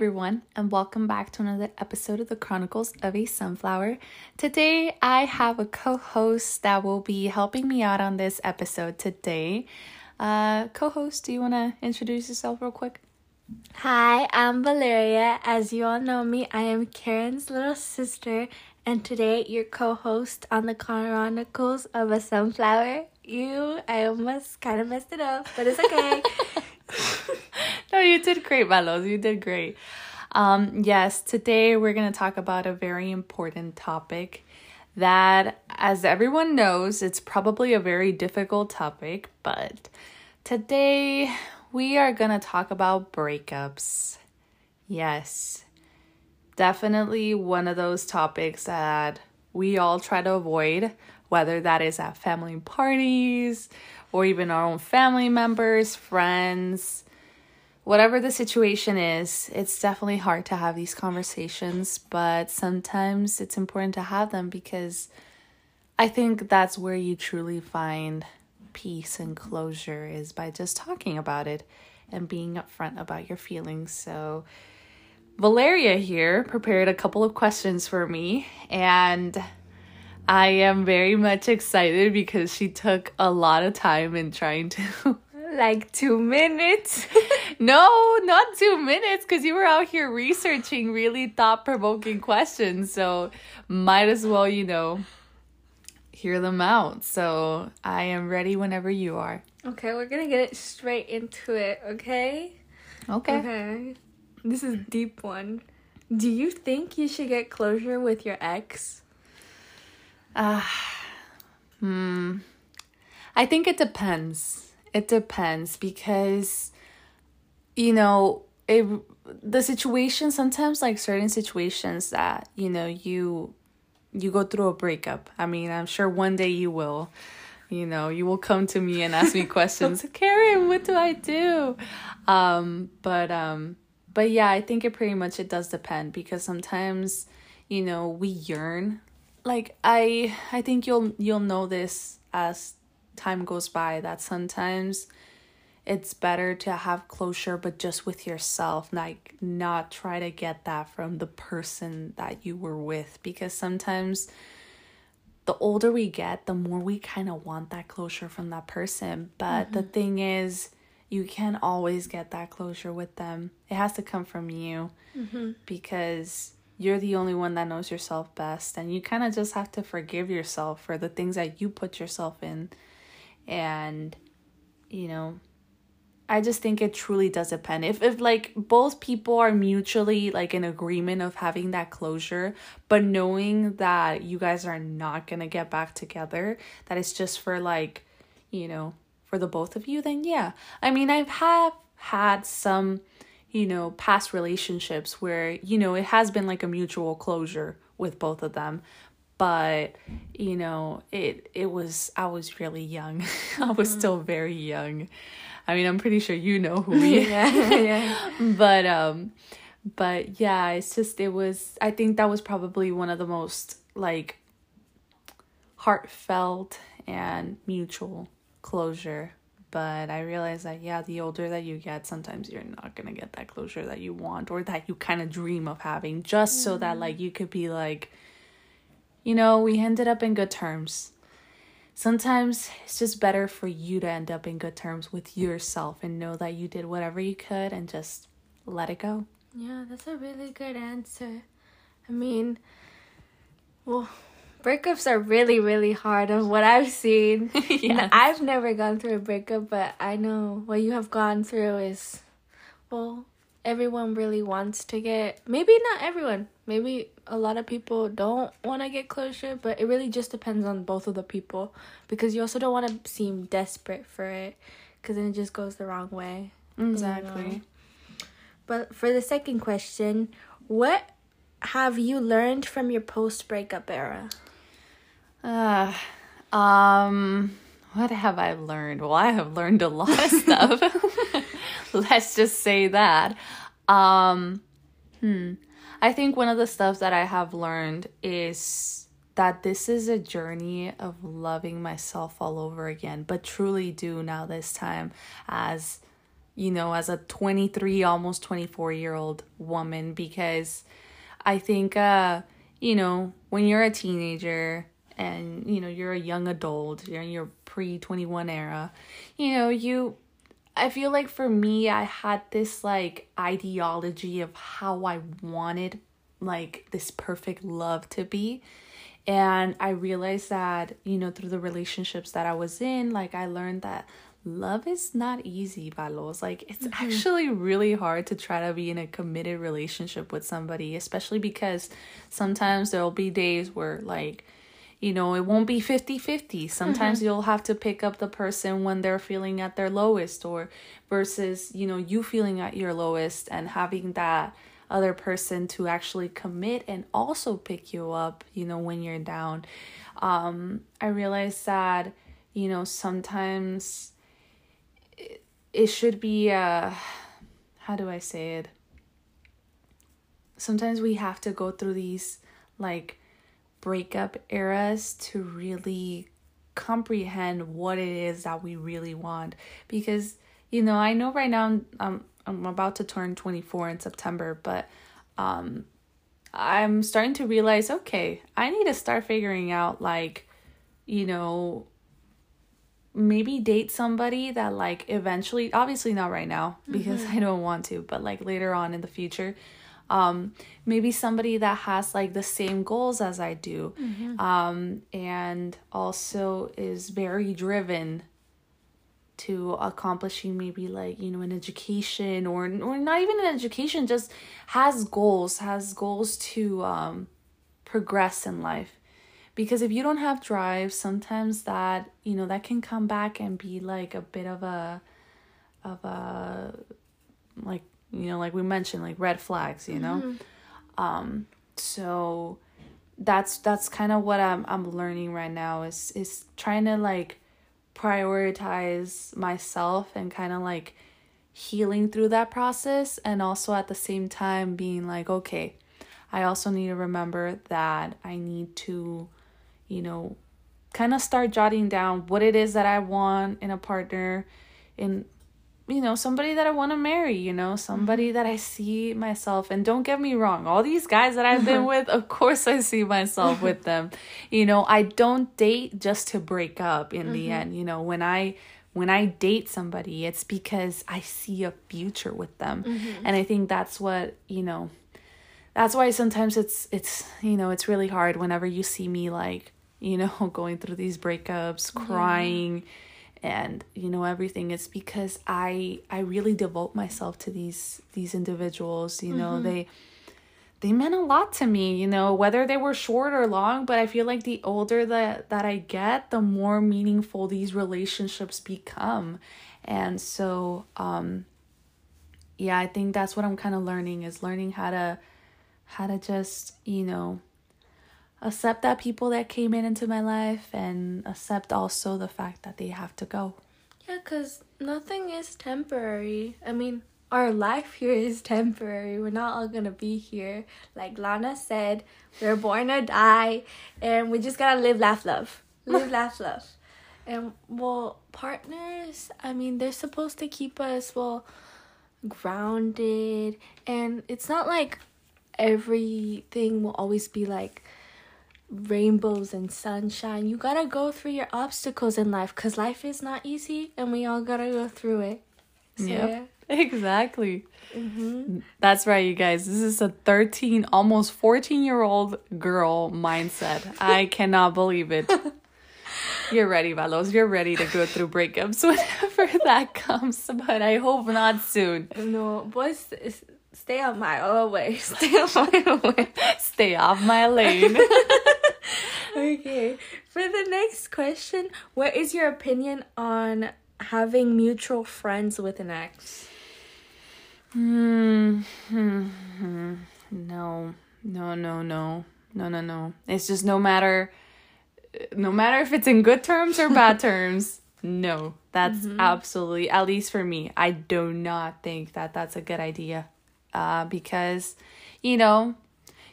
Hi, everyone, and welcome back to another episode of the Chronicles of a Sunflower. Today, I have a co host that will be helping me out on this episode today. Uh, co host, do you want to introduce yourself real quick? Hi, I'm Valeria. As you all know me, I am Karen's little sister, and today your co-host on the Chronicles of a Sunflower. You, I almost kind of messed it up, but it's okay. no, you did great, Malos. You did great. Um, yes, today we're going to talk about a very important topic that, as everyone knows, it's probably a very difficult topic, but today we are going to talk about breakups. Yes, definitely one of those topics that we all try to avoid, whether that is at family parties or even our own family members, friends, whatever the situation is. It's definitely hard to have these conversations, but sometimes it's important to have them because I think that's where you truly find peace and closure is by just talking about it and being upfront about your feelings. So, Valeria here prepared a couple of questions for me, and I am very much excited because she took a lot of time in trying to. like two minutes? no, not two minutes, because you were out here researching really thought provoking questions. So, might as well, you know, hear them out. So I am ready whenever you are. Okay, we're gonna get it straight into it, okay? Okay. Okay. This is deep one. Do you think you should get closure with your ex? Uh, hmm. I think it depends. It depends because, you know, it, the situation sometimes like certain situations that you know you you go through a breakup. I mean, I'm sure one day you will. You know, you will come to me and ask me questions. Karen, what do I do? Um, but um, but yeah, I think it pretty much it does depend because sometimes, you know, we yearn. Like I I think you'll you'll know this as time goes by that sometimes it's better to have closure but just with yourself like not try to get that from the person that you were with because sometimes the older we get the more we kind of want that closure from that person but mm-hmm. the thing is you can't always get that closure with them it has to come from you mm-hmm. because you're the only one that knows yourself best and you kind of just have to forgive yourself for the things that you put yourself in and you know I just think it truly does depend. If if like both people are mutually like in agreement of having that closure, but knowing that you guys are not gonna get back together, that it's just for like, you know, for the both of you, then yeah. I mean I've have had some, you know, past relationships where, you know, it has been like a mutual closure with both of them but you know it it was i was really young i was mm-hmm. still very young I mean, I'm pretty sure you know who we yeah, yeah. But um but yeah, it's just it was I think that was probably one of the most like heartfelt and mutual closure. But I realized that yeah, the older that you get, sometimes you're not gonna get that closure that you want or that you kind of dream of having, just mm-hmm. so that mm-hmm. like you could be like, you know, we ended up in good terms sometimes it's just better for you to end up in good terms with yourself and know that you did whatever you could and just let it go. Yeah, that's a really good answer. I mean, well, breakups are really, really hard of what I've seen. yes. I've never gone through a breakup, but I know what you have gone through is, well, everyone really wants to get maybe not everyone maybe a lot of people don't want to get closure but it really just depends on both of the people because you also don't want to seem desperate for it because then it just goes the wrong way. Exactly you know? but for the second question what have you learned from your post breakup era? Uh um what have i learned? Well i have learned a lot of stuff Let's just say that. Um, hmm. I think one of the stuff that I have learned is that this is a journey of loving myself all over again, but truly do now this time as you know, as a 23, almost 24 year old woman because I think, uh, you know, when you're a teenager and, you know, you're a young adult, you're in your pre 21 era, you know, you, I feel like for me, I had this like ideology of how I wanted like this perfect love to be. And I realized that, you know, through the relationships that I was in, like I learned that love is not easy, Valos. Like it's mm-hmm. actually really hard to try to be in a committed relationship with somebody, especially because sometimes there'll be days where like you know, it won't be 50-50. Sometimes mm-hmm. you'll have to pick up the person when they're feeling at their lowest or versus, you know, you feeling at your lowest and having that other person to actually commit and also pick you up, you know, when you're down. Um, I realized that, you know, sometimes it, should be uh how do I say it? Sometimes we have to go through these like breakup eras to really comprehend what it is that we really want because you know I know right now I'm I'm, I'm about to turn 24 in September but um I'm starting to realize okay I need to start figuring out like you know maybe date somebody that like eventually obviously not right now because mm-hmm. I don't want to but like later on in the future um maybe somebody that has like the same goals as I do mm-hmm. um and also is very driven to accomplishing maybe like you know an education or or not even an education just has goals has goals to um progress in life because if you don't have drive sometimes that you know that can come back and be like a bit of a of a like you know like we mentioned like red flags you know mm-hmm. um so that's that's kind of what I'm I'm learning right now is is trying to like prioritize myself and kind of like healing through that process and also at the same time being like okay I also need to remember that I need to you know, kind of start jotting down what it is that I want in a partner, in you know, somebody that I want to marry, you know, somebody mm-hmm. that I see myself. And don't get me wrong, all these guys that I've been with, of course I see myself with them. You know, I don't date just to break up in mm-hmm. the end. You know, when I when I date somebody, it's because I see a future with them. Mm-hmm. And I think that's what, you know, that's why sometimes it's it's, you know, it's really hard whenever you see me like you know, going through these breakups, crying. And you know everything it's because I I really devote myself to these these individuals, you know, mm-hmm. they they meant a lot to me, you know, whether they were short or long, but I feel like the older that that I get, the more meaningful these relationships become. And so um yeah, I think that's what I'm kind of learning is learning how to how to just, you know, accept that people that came in into my life and accept also the fact that they have to go. Yeah, because nothing is temporary. I mean, our life here is temporary. We're not all gonna be here. Like Lana said, we're born to die, and we just gotta live, laugh, love. Live, laugh, love. And well, partners, I mean, they're supposed to keep us, well, grounded. And it's not like everything will always be like rainbows and sunshine. You gotta go through your obstacles in life because life is not easy and we all gotta go through it. So, yep. Yeah. Exactly. Mm-hmm. That's right, you guys. This is a 13, almost 14 year old girl mindset. I cannot believe it. You're ready, Valos. You're ready to go through breakups whenever that comes, but I hope not soon. No, boys, stay on my way. Stay on my way. Stay off my lane okay. For the next question, what is your opinion on having mutual friends with an ex? Hmm. No. No, no, no. No, no, no. It's just no matter no matter if it's in good terms or bad terms. No. That's mm-hmm. absolutely at least for me. I do not think that that's a good idea. Uh because you know,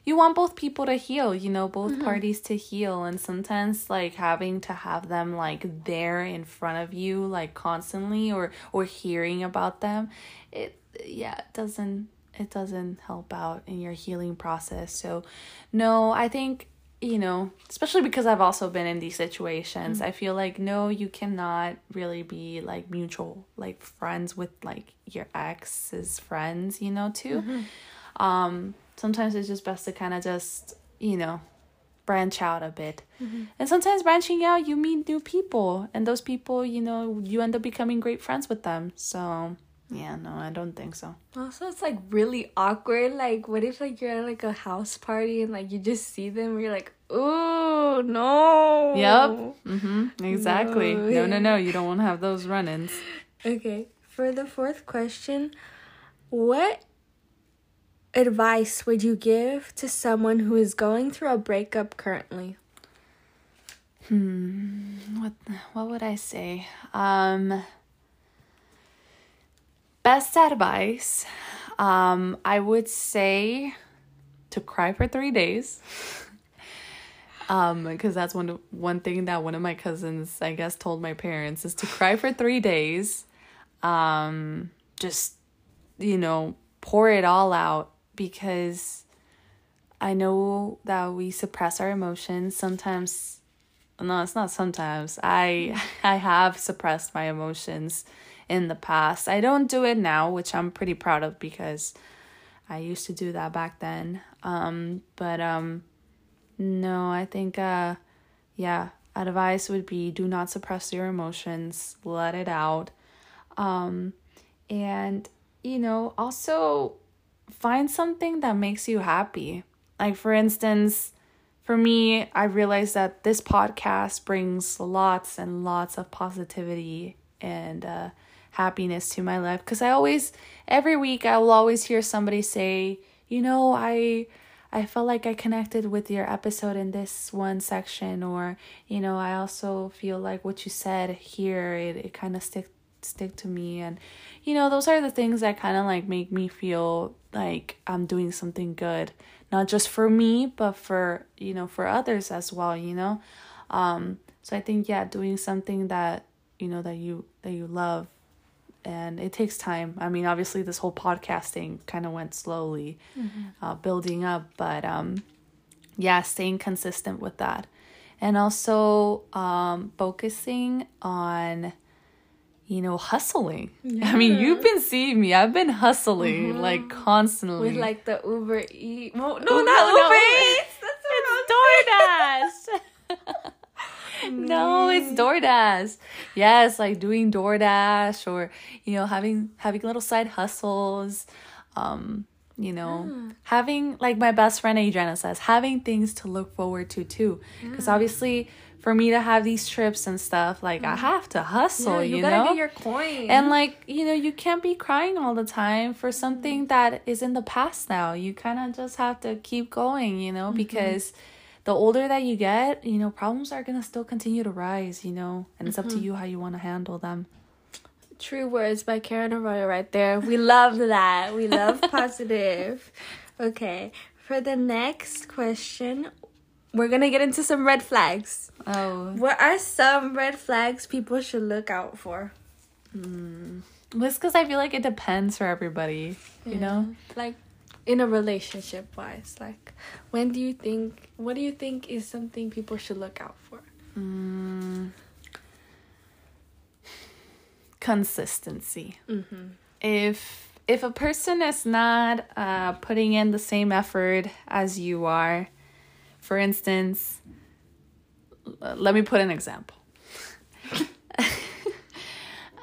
you want both people to heal, you know, both mm-hmm. parties to heal. And sometimes like having to have them like there in front of you, like constantly or or hearing about them, it yeah, it doesn't it doesn't help out in your healing process. So no, I think you know, especially because I've also been in these situations, mm-hmm. I feel like no, you cannot really be like mutual, like friends with like your ex's friends, you know, too. Mm-hmm. Um, sometimes it's just best to kind of just, you know, branch out a bit. Mm-hmm. And sometimes branching out, you meet new people, and those people, you know, you end up becoming great friends with them. So, yeah, no, I don't think so. Also, it's like really awkward. Like, what if like you're at like a house party and like you just see them, and you're like, oh no. Yep. Mm-hmm. Exactly. No, no, no, no. You don't want to have those run-ins. Okay. For the fourth question, what advice would you give to someone who is going through a breakup currently? Hmm. What What would I say? Um best advice um, i would say to cry for three days um because that's one one thing that one of my cousins i guess told my parents is to cry for three days um just you know pour it all out because i know that we suppress our emotions sometimes no it's not sometimes i i have suppressed my emotions in the past. I don't do it now, which I'm pretty proud of because I used to do that back then. Um, but um, no, I think uh, yeah, advice would be do not suppress your emotions, let it out. Um, and you know, also find something that makes you happy. Like for instance, for me, I realized that this podcast brings lots and lots of positivity and uh, happiness to my life because I always every week I will always hear somebody say, "You know, I I felt like I connected with your episode in this one section or, you know, I also feel like what you said here it, it kind of stick stick to me and you know, those are the things that kind of like make me feel like I'm doing something good, not just for me, but for, you know, for others as well, you know? Um so I think yeah, doing something that you know that you that you love and it takes time. I mean, obviously, this whole podcasting kind of went slowly, mm-hmm. uh, building up, but um, yeah, staying consistent with that, and also um, focusing on, you know, hustling. Yeah. I mean, you've been seeing me. I've been hustling mm-hmm. like constantly with like the Uber Eat. Well, no, Ooh, not no, Uber no. Eats. That's DoorDash. no, it's DoorDash. Yes, like doing DoorDash or you know having having little side hustles. Um, you know, yeah. having like my best friend Adriana says, having things to look forward to too. Because yeah. obviously, for me to have these trips and stuff, like mm. I have to hustle. Yeah, you, you gotta know? get your coin. And like you know, you can't be crying all the time for something mm. that is in the past now. You kind of just have to keep going. You know, mm-hmm. because the older that you get, you know, problems are to still continue to rise, you know, and it's mm-hmm. up to mm-hmm. you how you want to handle them. True words by Karen Arroyo right there. We love that. We love positive. Okay. For the next question, we're to get into some red flags. Oh. What are some red flags people should look out for? Mm. Well, because I feel like it depends for everybody, yeah. you know? Like, in a relationship wise like when do you think what do you think is something people should look out for mm. consistency mm-hmm. if if a person is not uh, putting in the same effort as you are for instance let me put an example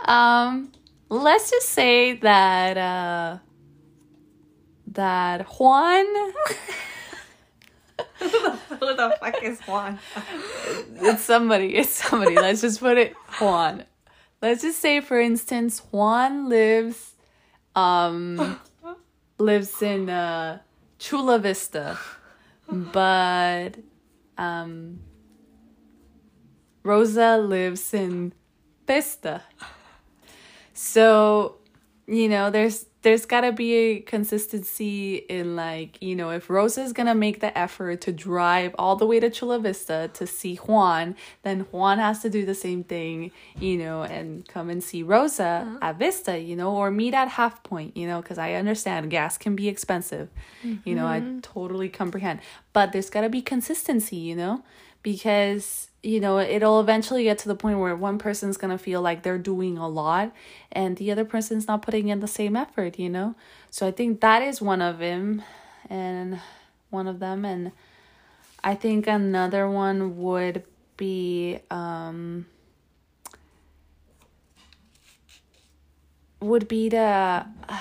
um let's just say that uh that Juan. Who the fuck is Juan? it's somebody. It's somebody. Let's just put it Juan. Let's just say, for instance, Juan lives, um, lives in uh, Chula Vista, but um, Rosa lives in Vista. So, you know, there's there's got to be a consistency in like you know if rosa is gonna make the effort to drive all the way to chula vista to see juan then juan has to do the same thing you know and come and see rosa uh-huh. at vista you know or meet at half point you know because i understand gas can be expensive mm-hmm. you know i mm-hmm. totally comprehend but there's got to be consistency you know because you know it'll eventually get to the point where one person's going to feel like they're doing a lot and the other person's not putting in the same effort you know? So i think that is one of them and one of them and i think another one would be um would be the uh,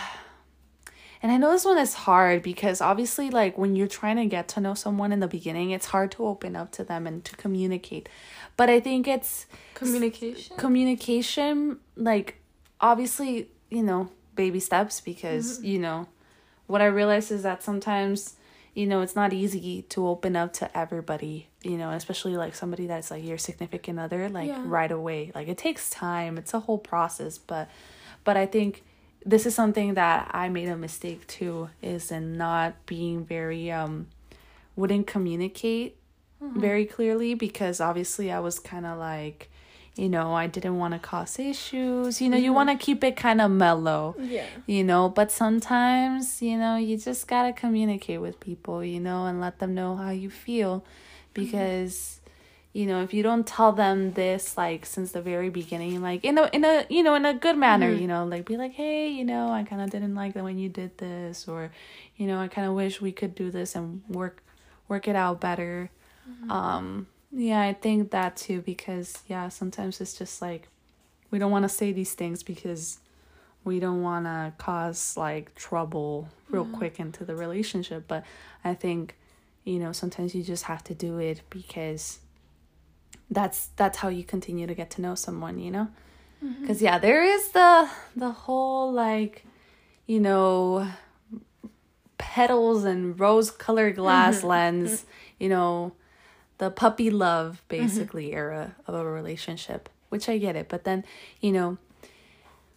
and I know this one is hard because obviously, like when you're trying to get to know someone in the beginning, it's hard to open up to them and to communicate. But I think it's communication. Communication, like obviously, you know, baby steps because, mm-hmm. you know, what I realize is that sometimes, you know, it's not easy to open up to everybody, you know, especially like somebody that's like your significant other, like yeah. right away. Like it takes time, it's a whole process, but but I think this is something that I made a mistake too is in not being very um wouldn't communicate mm-hmm. very clearly because obviously I was kind of like you know, I didn't want to cause issues. You know, mm-hmm. you want to keep it kind of mellow. Yeah. You know, but sometimes, you know, you just got to communicate with people, you know, and let them know how you feel mm-hmm. because you know if you don't tell them this like since the very beginning like in a in a you know in a good manner mm-hmm. you know like be like hey you know i kind of didn't like that when you did this or you know i kind of wish we could do this and work work it out better mm-hmm. um yeah i think that too because yeah sometimes it's just like we don't want to say these things because we don't want to cause like trouble real mm-hmm. quick into the relationship but i think you know sometimes you just have to do it because that's that's how you continue to get to know someone you know because mm-hmm. yeah there is the the whole like you know petals and rose colored glass mm-hmm. lens you know the puppy love mm-hmm. basically mm-hmm. era of a relationship which i get it but then you know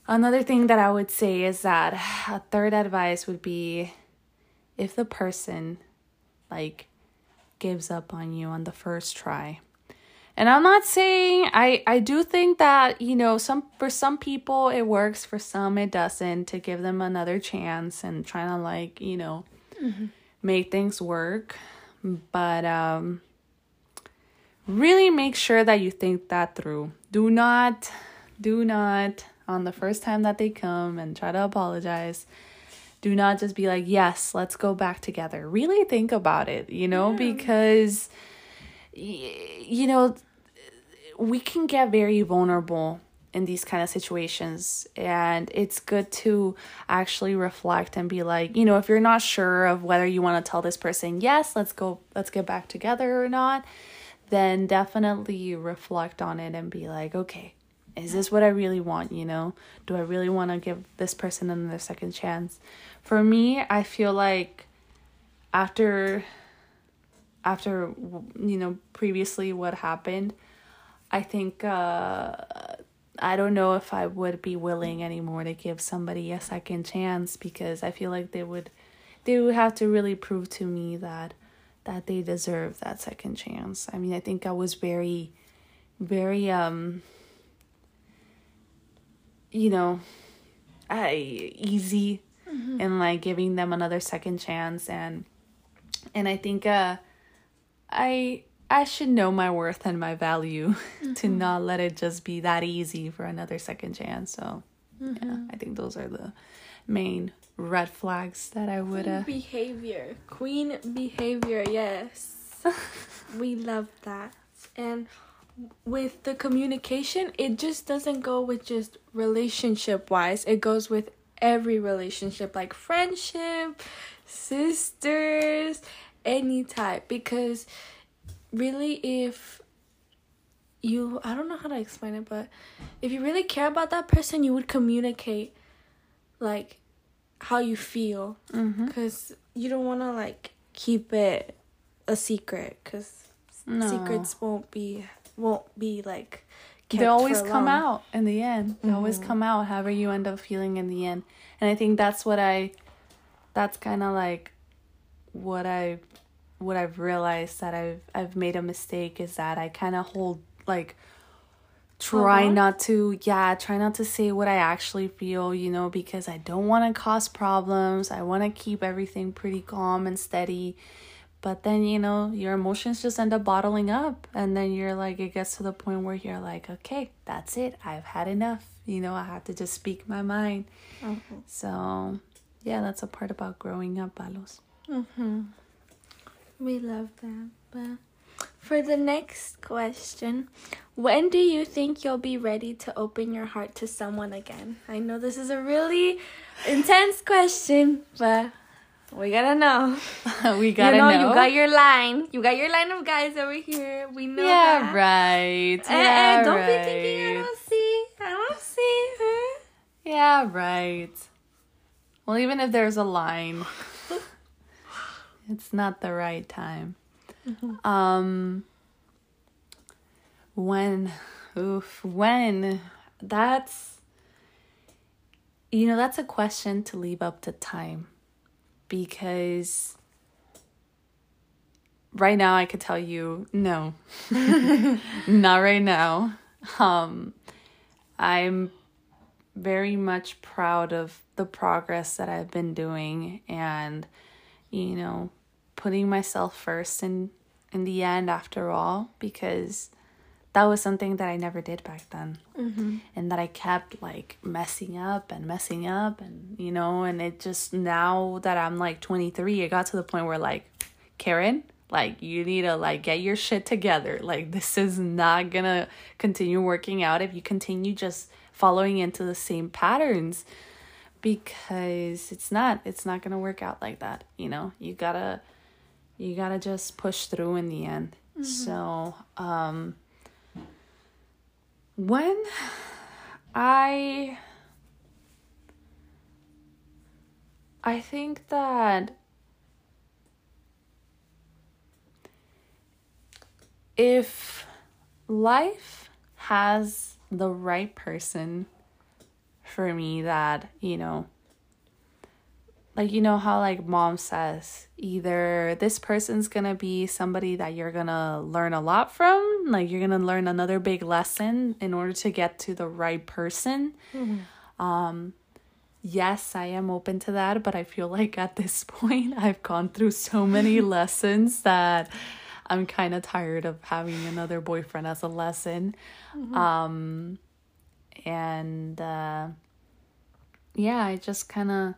another thing that i would say is that a third advice would be if the person like gives up on you on the first try and I'm not saying I I do think that, you know, some for some people it works, for some it doesn't to give them another chance and trying to like, you know, mm-hmm. make things work. But um really make sure that you think that through. Do not do not on the first time that they come and try to apologize do not just be like, yes, let's go back together. Really think about it, you know, yeah. because, you know, we can get very vulnerable in these kind of situations and it's good to actually reflect and be like you know if you're not sure of whether you want to tell this person yes let's go let's get back together or not then definitely reflect on it and be like okay is this what i really want? You know do i really want to give this person another second chance? For me i feel like after after you know previously what happened I think uh, I don't know if I would be willing anymore to give somebody a second chance because I feel like they would they would have to really prove to me that that they deserve that second chance. I mean, I think I was very very um you know, I easy mm-hmm. in like giving them another second chance and and I think uh I I should know my worth and my value mm-hmm. to not let it just be that easy for another second chance. So, mm-hmm. yeah, I think those are the main red flags that I would uh... behavior. Queen behavior, yes. we love that. And with the communication, it just doesn't go with just relationship wise. It goes with every relationship like friendship, sisters, any type because really if you I don't know how to explain it, but if you really care about that person, you would communicate like how you feel mm-hmm. cuz you don't want to like keep it a secret cuz no. secrets won't be won't be like they always come out in the end. They mm-hmm. always come out however you end up feeling in the end. And I think that's what I that's kind of like what I what I've realized that I've I've made a mistake is that I kind of hold like try uh-huh. not to yeah try not to say what i actually feel you know because i don't want to cause problems. I want to keep everything pretty calm and steady. But then you know your emotions just end up bottling up. And then you're like it gets to the point where you're like okay that's it. I've had enough. You know i have to just speak my mind. Mm-hmm. so yeah that's a part about growing up palos. Mm-hmm. We love that but for the next question, when do you think you'll be ready to open your heart to someone again? I know this is a really intense question, but we gotta know. we gotta you know, know, You got your line. You got your line of guys over here. We know. Yeah, that. right. Eh, eh, yeah, don't right. be thinking I don't see. I don't see her. Yeah, right. Well, even if there's a line, it's not the right time. Mm-hmm. Um, when, oof, when, that's, you know, that's a question to leave up to time because right now I could tell you no, not right now. Um, I'm very much proud of the progress that I've been doing and, you know, putting myself first in in the end after all because that was something that I never did back then. Mm-hmm. And that I kept like messing up and messing up and you know and it just now that I'm like 23 it got to the point where like Karen like you need to like get your shit together. Like this is not to continue working out if you continue just following into the same patterns because it's not it's not to work out like that, you know? You got to you gotta just push through in the end. Mm-hmm. So, um, when I, I think that if life has the right person for me that, you know, like you know how like mom says either this person's gonna be somebody that you're gonna learn a lot from like you're gonna learn another big lesson in order to get to the right person mm-hmm. um yes i am open to that but i feel like at this point i've gone through so many lessons that i'm kind of tired of having another boyfriend as a lesson mm-hmm. um and uh yeah i just kind of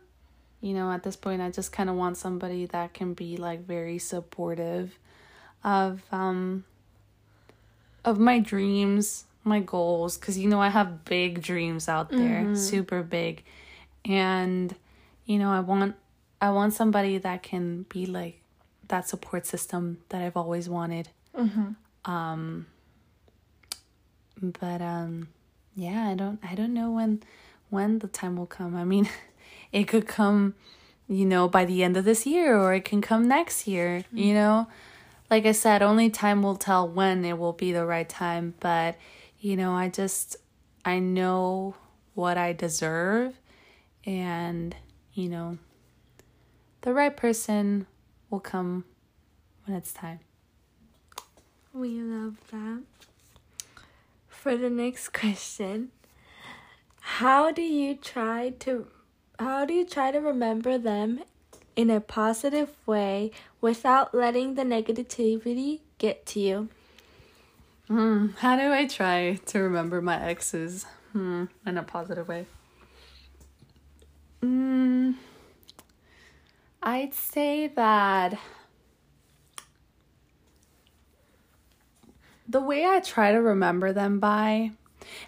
you know, at this point, I just kind of want somebody that can be like very supportive of um of my dreams, my goals cuz you know, I have big dreams out there, mm-hmm. super big. And you know, I want I want somebody that can be like that support system that I've always wanted. Mm-hmm. Um but um yeah, I don't I don't know when when the time will come. I mean, it could come, you know, by the end of this year or it can come next year, mm-hmm. you know? Like I said, only time will tell when it will be the right time, but you know, I just I know what I deserve and, you know, the right person will come when it's time. We love that. For the next question, how do you try to how do you try to remember them in a positive way without letting the negativity get to you? Hmm. How do I try to remember my exes hmm, in a positive way? Hmm. I'd say that the way I try to remember them by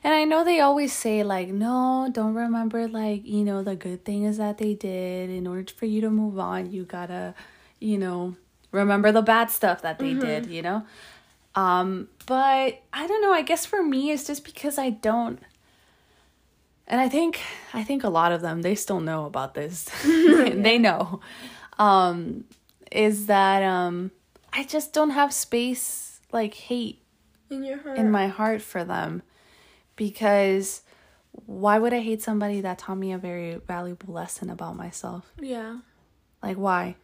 and I know they always say, like, no, don't remember, like, you know, the good things that they did. In order for you to move on, you gotta, you know, remember the bad stuff that they mm-hmm. did, you know? Um, but I don't know, I guess for me, it's just because I don't. And I think I think a lot of them they still know about this. they know. Um is that um I just don't have space like hate in your heart in my heart for them because why would I hate somebody that taught me a very valuable lesson about myself? Yeah. Like, why?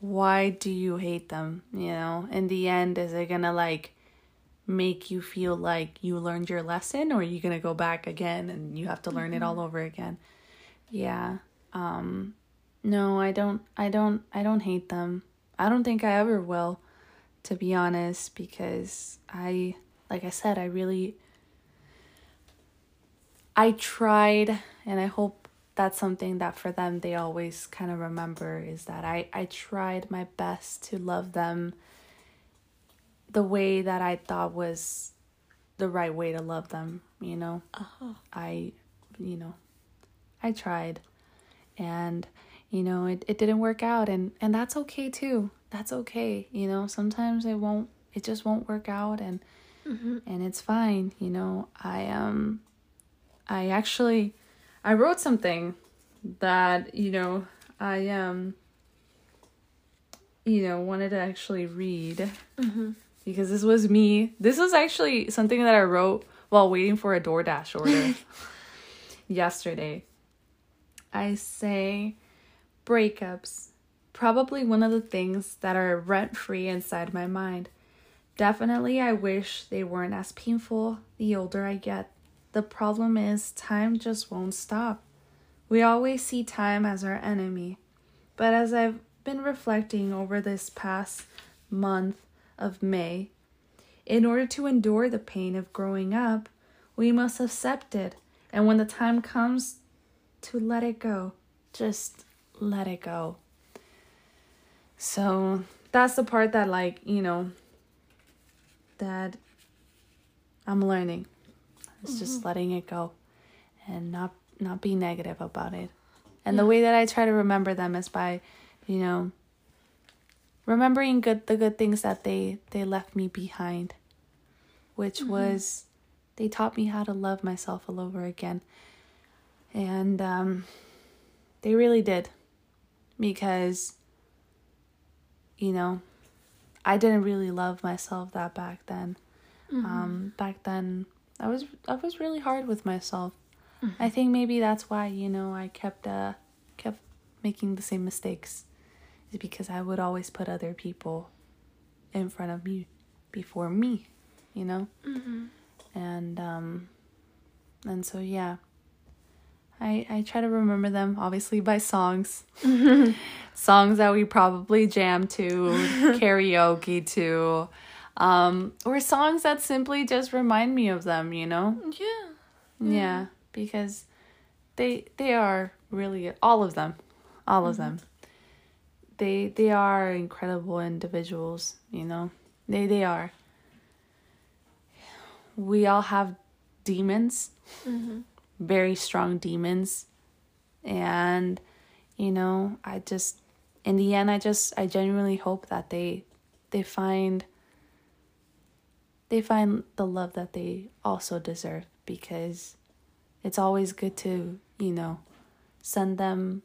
Why do you hate them? You know, in the end, is it gonna like make you feel like you learned your lesson or are you gonna go back again and you have to learn mm-hmm. it all over again? Yeah. Um, no, I don't, I don't, I don't hate them. I don't think I ever will, to be honest, because I, like I said, I really, I tried, and I hope that's something that for them they always kind of remember is that I, I tried my best to love them the way that I thought was the right way to love them, you know. Uh-huh. I, you know, I tried. And, you know, it, it didn't work out and, and that's okay too. That's okay. You know, sometimes it won't it just won't work out and mm-hmm. and it's fine, you know. I um I actually I wrote something that, you know, I um you know, wanted to actually read. Mm-hmm because this was me. This was actually something that I wrote while waiting for a DoorDash order yesterday. I say breakups. Probably one of the things that are rent free inside my mind. Definitely, I wish they weren't as painful the older I get. The problem is, time just won't stop. We always see time as our enemy. But as I've been reflecting over this past month, of May. In order to endure the pain of growing up, we must accept it. And when the time comes to let it go, just let it go. So that's the part that, like, you know, that I'm learning. It's mm-hmm. just letting it go and not not be negative about it. And yeah. the way that I try to remember them is by, you know, remembering good the good things that they they left me behind which mm-hmm. was they taught me how to love myself all over again and um they really did because you know i didn't really love myself that back then mm-hmm. um back then i was i was really hard with myself mm-hmm. i think maybe that's why you know i kept uh kept making the same mistakes is because I would always put other people in front of me before me, you know? Mm-hmm. And um and so yeah. I I try to remember them obviously by songs. songs that we probably jam to, karaoke to, um or songs that simply just remind me of them, you know? Yeah. Yeah, yeah because they they are really all of them. All mm-hmm. of them they they are incredible individuals you know they they are we all have demons mm-hmm. very strong demons and you know i just in the end i just i genuinely hope that they they find they find the love that they also deserve because it's always good to you know send them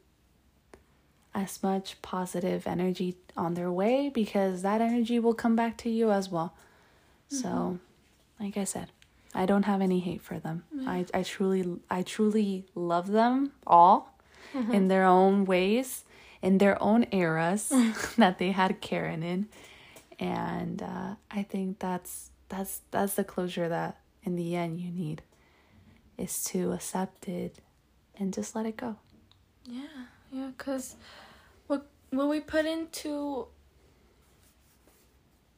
as much positive energy on their way because that energy will come back to you as well. Mm-hmm. So, like I said, I don't have any hate for them. Mm-hmm. I, I truly I truly love them all mm-hmm. in their own ways, in their own eras that they had Karen in. And uh, I think that's that's that's the closure that in the end you need is to accept it and just let it go. Yeah, yeah, cuz what what we put into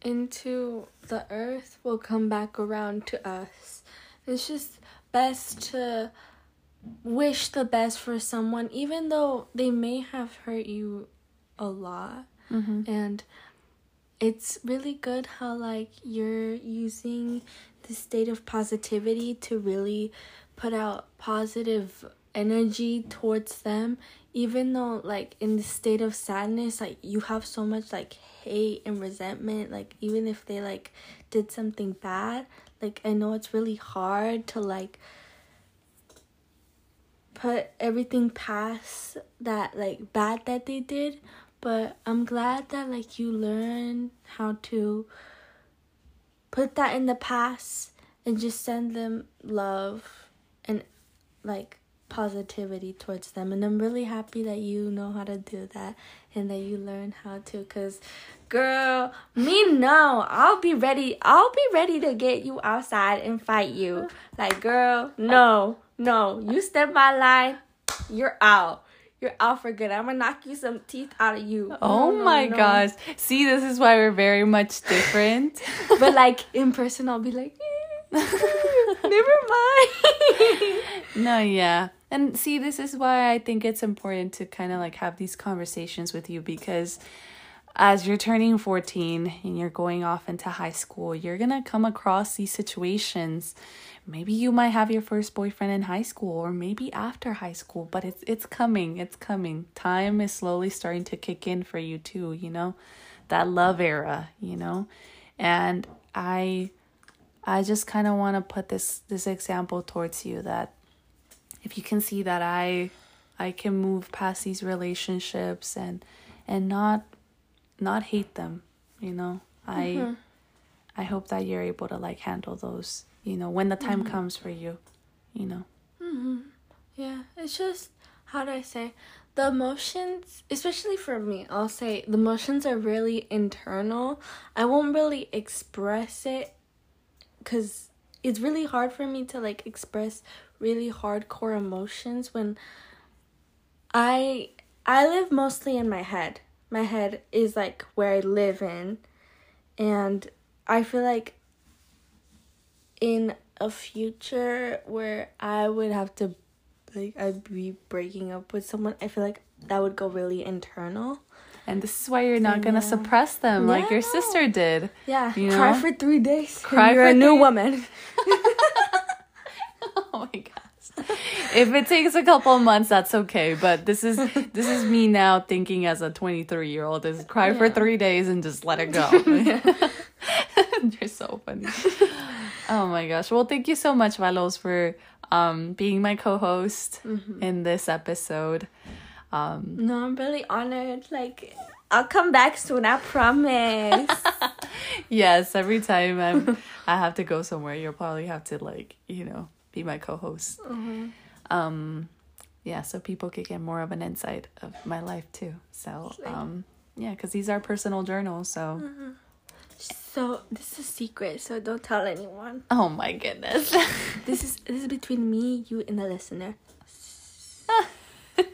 into the earth will come back around to us. It's just best to wish the best for someone even though they may have hurt you a lot. Mm-hmm. And it's really good how like you're using the state of positivity to really put out positive energy towards them even though like in the state of sadness like you have so much like hate and resentment like even if they like did something bad like i know it's really hard to like put everything past that like bad that they did but i'm glad that like you learn how to put that in the past and just send them love and like positivity towards them. And i'm really happy that you know how to do that and that you learn how to because girl me no i'll be ready i'll be ready to get you outside and fight you. Like girl no no. You step my line you're out you're out for good i'm gonna knock you some teeth out of you oh no, my no. gosh see this is why we're very much different but like in person i'll be like Never mind. no, yeah. And see, this is why I think it's important to kind of like have these conversations with you because as you're turning 14 and you're going off into high school, you're going to come across these situations. Maybe you might have your first boyfriend in high school or maybe after high school, but it's it's coming. It's coming. Time is slowly starting to kick in for you too, you know? That love era, you know? And I I just kind of want to put this this example towards you that if you can see that I I can move past these relationships and and not not hate them, you know. I mm-hmm. I hope that you're able to like handle those, you know, when the time mm-hmm. comes for you, you know. Mhm. Yeah, it's just how do I say? The emotions, especially for me, I'll say the emotions are really internal. I won't really express it because it's really hard for me to like express really hardcore emotions when I I live mostly in my head. My head is like where I live in and I feel like in a future where I would have to like I'd be breaking up with someone, I feel like that would go really internal. And this is why you're not gonna suppress them yeah, like your sister did. Yeah. You know? Cry for three days. Cry for a new woman. oh my gosh. If it takes a couple of months, that's okay. But this is this is me now thinking as a 23 year old is cry yeah. for three days and just let it go. You're so funny. Oh my gosh. Well, thank you so much, Valos, for um, being my co-host mm-hmm. in this episode. Um, no, I'm really honored. Like, I'll come back soon. I promise. yes, every time I'm, I have to go somewhere, you'll probably have to like, you know, be my co-host. Mm-hmm. Um, yeah, so people could get more of an insight of my life too. So, um, yeah, because these are personal journals. So. Mm-hmm. So this is a secret, so don't tell anyone. Oh my goodness. this is this is between me, you, and the listener.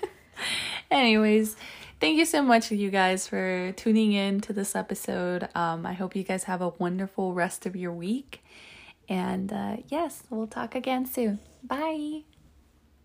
Anyways, thank you so much, you guys, for tuning in to this episode. Um, I hope you guys have a wonderful rest of your week. And uh, yes, we'll talk again soon. Bye.